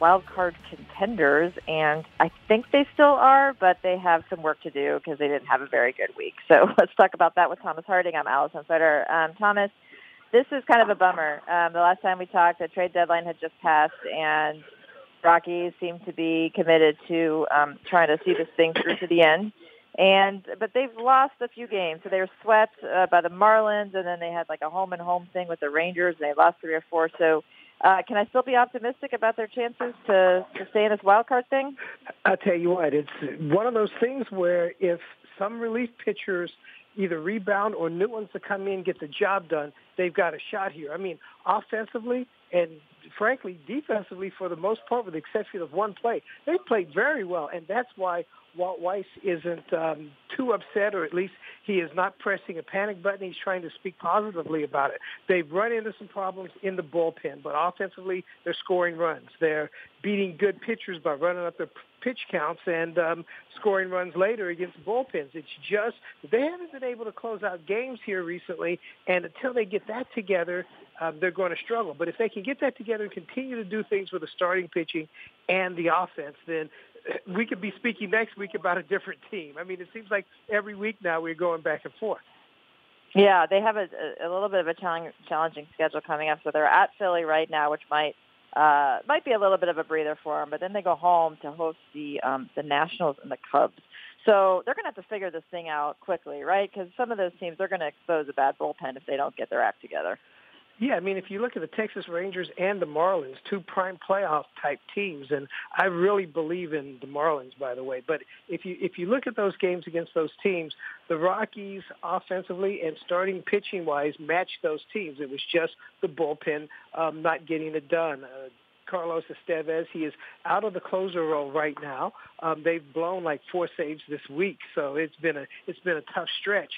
wild card contenders, and I think they still are, but they have some work to do because they didn't have a very good week. So let's talk about that with Thomas Harding. I'm Alyson Footer. Um, Thomas, this is kind of a bummer. Um, the last time we talked, the trade deadline had just passed, and Rockies seem to be committed to um, trying to see this thing through to the end. And but they've lost a few games. So they were swept uh, by the Marlins, and then they had like a home and home thing with the Rangers, and they lost three or four. So uh, can I still be optimistic about their chances to, to stay in this wild card thing? I'll tell you what, it's one of those things where if some relief pitchers either rebound or new ones to come in get the job done, they've got a shot here. I mean, offensively and frankly defensively for the most part, with the exception of one play, they played very well, and that's why Walt Weiss isn't um, too upset, or at least he is not pressing a panic button. He's trying to speak positively about it. They've run into some problems in the bullpen, but offensively, they're scoring runs. They're beating good pitchers by running up their pitch counts and um, scoring runs later against bullpens. It's just they haven't been able to close out games here recently, and until they get that together, um, they're going to struggle. But if they can get that together and continue to do things with the starting pitching and the offense, then we could be speaking next week about a different team. I mean, it seems like every week now we're going back and forth. Yeah, they have a, a little bit of a challenging schedule coming up. So they're at Philly right now, which might uh, might be a little bit of a breather for them. But then they go home to host the um, the Nationals and the Cubs. So they're going to have to figure this thing out quickly, right? Because some of those teams they're going to expose a bad bullpen if they don't get their act together. Yeah, I mean, if you look at the Texas Rangers and the Marlins, two prime playoff type teams, and I really believe in the Marlins, by the way. But if you if you look at those games against those teams, the Rockies offensively and starting pitching wise matched those teams. It was just the bullpen um, not getting it done. Uh, Carlos Estevez. He is out of the closer role right now. Um, they've blown like four saves this week, so it's been a it's been a tough stretch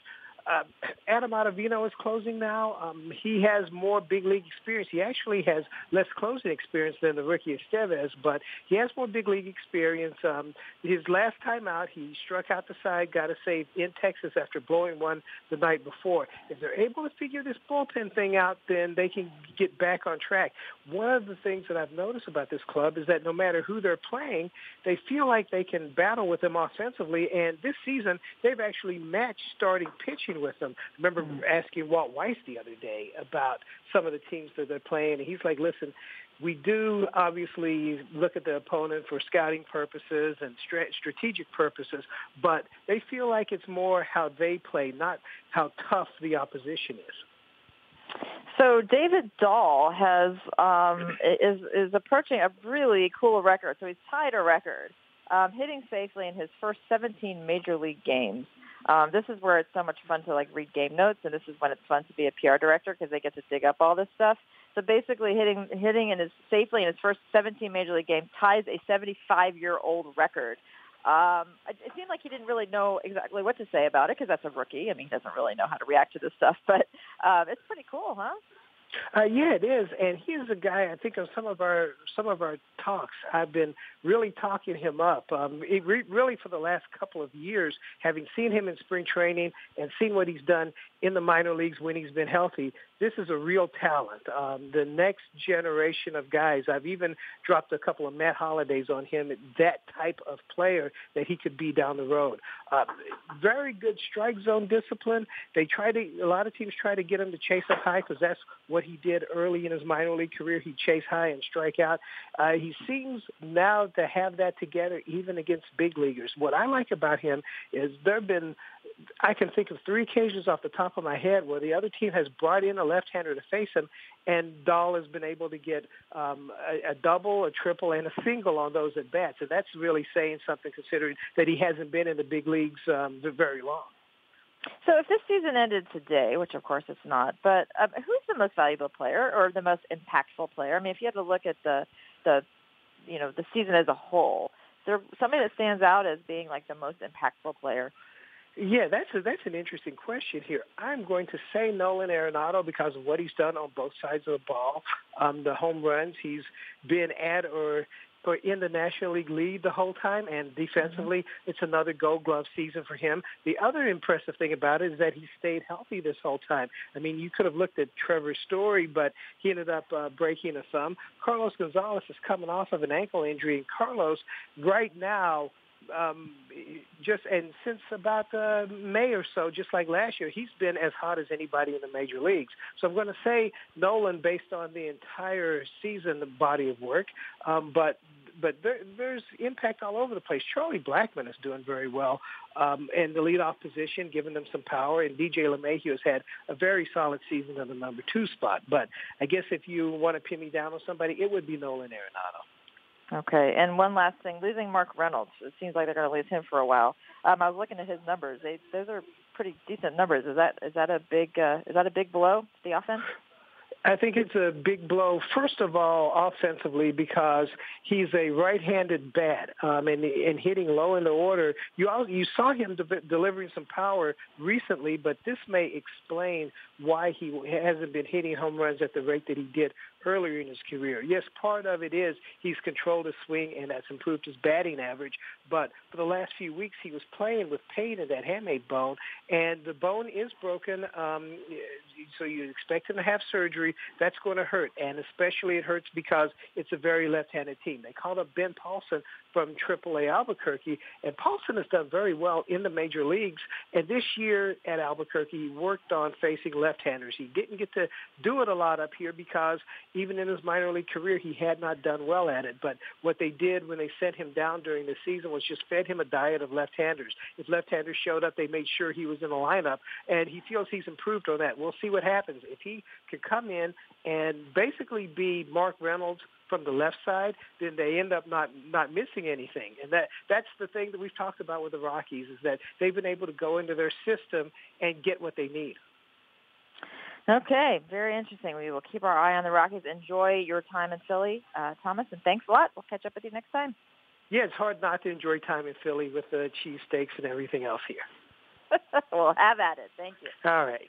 uh, Adam Ottavino is closing now. Um, he has more big league experience. He actually has less closing experience than the rookie Estevez, but he has more big league experience. Um, his last time out, he struck out the side, got a save in Texas after blowing one the night before. If they're able to figure this bullpen thing out, then they can get back on track. One of the things that I've noticed about this club is that no matter who they're playing, they feel like they can battle with them offensively. And this season, they've actually matched starting pitching with them. I remember mm-hmm. asking Walt Weiss the other day about some of the teams that they're playing, and he's like, listen, we do obviously look at the opponent for scouting purposes and strategic purposes, but they feel like it's more how they play, not how tough the opposition is. So David Dahl has um, is is approaching a really cool record. So he's tied a record, um, hitting safely in his first 17 major league games. Um, this is where it's so much fun to like read game notes, and this is when it's fun to be a PR director because they get to dig up all this stuff. So basically, hitting hitting in his safely in his first 17 major league games ties a 75 year old record. Um, it, it seemed like he didn't really know exactly what to say about it because that's a rookie. I mean, he doesn't really know how to react to this stuff, but um, it's pretty cool, huh? Uh, yeah, it is, and he's a guy. I think on some of our some of our talks. I've been really talking him up. Um, re- really for the last couple of years, having seen him in spring training and seen what he's done in the minor leagues when he's been healthy. This is a real talent. Um, the next generation of guys. I've even dropped a couple of Matt Hollidays on him. That type of player that he could be down the road. Uh, very good strike zone discipline. They try to. A lot of teams try to get him to chase up high because that's what he did early in his minor league career. He'd chase high and strike out. Uh, he seems now to have that together even against big leaguers. What I like about him is there have been I can think of three occasions off the top of my head where the other team has brought in a left-hander to face him, and Dahl has been able to get um, a, a double, a triple, and a single on those at bats. And that's really saying something, considering that he hasn't been in the big leagues um, very long. So if this season ended today, which of course it's not, but um, who's the most valuable player or the most impactful player? I mean, if you had to look at the the you know the season as a whole. Is there somebody that stands out as being like the most impactful player? Yeah, that's a, that's an interesting question here. I'm going to say Nolan Arenado because of what he's done on both sides of the ball. Um, the home runs, he's been at or or in the National League lead the whole time, and defensively, mm-hmm. it's another Gold Glove season for him. The other impressive thing about it is that he stayed healthy this whole time. I mean, you could have looked at Trevor Story, but he ended up uh, breaking a thumb. Carlos Gonzalez is coming off of an ankle injury, and Carlos right now um, just and since about uh, May or so, just like last year, he's been as hot as anybody in the major leagues. So I'm going to say Nolan based on the entire season, the body of work. Um, but but there, there's impact all over the place. Charlie Blackmon is doing very well um, in the leadoff position, giving them some power. And DJ LeMahieu has had a very solid season in the number two spot. But I guess if you want to pin me down on somebody, it would be Nolan Arenado. Okay, and one last thing, losing Mark Reynolds. It seems like they're going to lose him for a while. Um, I was looking at his numbers; they, those are pretty decent numbers. Is that is that a big uh, is that a big blow to the offense? I think it's a big blow, first of all, offensively, because he's a right-handed bat, um, and, and hitting low in the order. You all, you saw him de- delivering some power recently, but this may explain why he hasn't been hitting home runs at the rate that he did earlier in his career. Yes, part of it is he's controlled his swing and that's improved his batting average. But for the last few weeks, he was playing with pain in that hamate bone, and the bone is broken. Um, so you expect him to have surgery. That's going to hurt, and especially it hurts because it's a very left-handed team. They called up Ben Paulsen from AAA Albuquerque, and Paulsen has done very well in the major leagues. And this year at Albuquerque, he worked on facing left-handers. He didn't get to do it a lot up here because even in his minor league career, he had not done well at it. But what they did when they sent him down during the season was just fed him a diet of left-handers. If left-handers showed up, they made sure he was in the lineup, and he feels he's improved on that. We'll see what happens. If he can come in and basically be Mark Reynolds from the left side, then they end up not not missing anything. And that that's the thing that we've talked about with the Rockies is that they've been able to go into their system and get what they need. Okay, very interesting. We will keep our eye on the Rockies. Enjoy your time in Philly, uh, Thomas, and thanks a lot. We'll catch up with you next time. Yeah, it's hard not to enjoy time in Philly with the cheesesteaks and everything else here. we'll have at it. Thank you. All right.